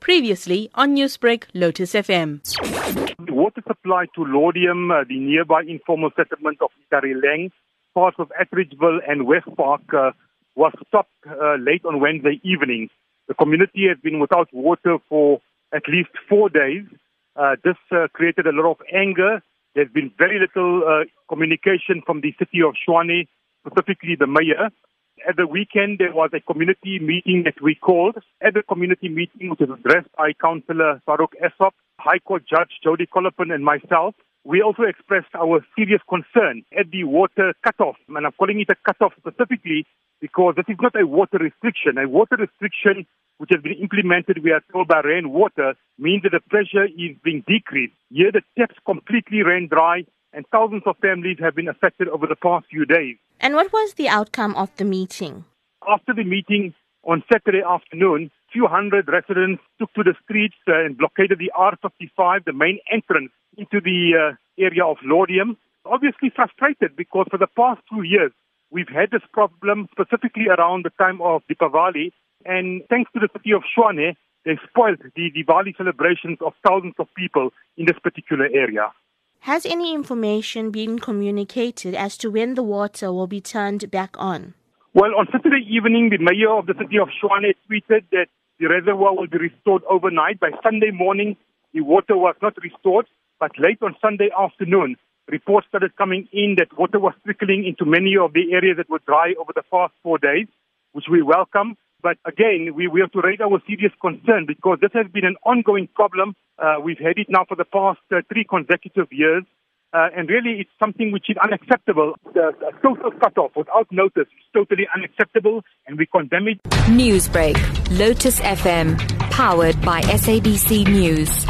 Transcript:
Previously on Newsbreak, Lotus FM. Water supply to Laudium, uh, the nearby informal settlement of Itireleng, parts of Atteridgeville and West Park, uh, was stopped uh, late on Wednesday evening. The community has been without water for at least four days. Uh, this uh, created a lot of anger. There's been very little uh, communication from the city of Tshwane, specifically the mayor. At the weekend, there was a community meeting that we called. At the community meeting, which was addressed by Councillor Farouk Esop, High Court Judge Jody Kollapen, and myself, we also expressed our serious concern at the water cutoff. And I'm calling it a cutoff specifically because this is not a water restriction. A water restriction which has been implemented, we are told, by Rand Water, means that the pressure is being decreased. Here the taps completely ran dry and thousands of families have been affected over the past few days. And what was the outcome of the meeting? After the meeting on Saturday afternoon, few hundred residents took to the streets uh, and blockaded the R55, the main entrance into the uh, area of Laudium. Obviously frustrated because for the past two years, we've had this problem specifically around the time of Deepavali. And thanks to the city of Tshwane, they spoiled the Diwali celebrations of thousands of people in this particular area. Has any information been communicated as to when the water will be turned back on? Well, on Saturday evening, the mayor of the city of Tshwane tweeted that the reservoir will be restored overnight. By Sunday morning, the water was not restored, but late on Sunday afternoon, reports started coming in that water was trickling into many of the areas that were dry over the past four days, which we welcome. But again, we, we have to raise our serious concern because this has been an ongoing problem. Uh, we've had it now for the past uh, three consecutive years. Uh, and really, it's something which is unacceptable. The, the total cutoff without notice is totally unacceptable, and we condemn it. Newsbreak, Lotus FM, powered by SABC News.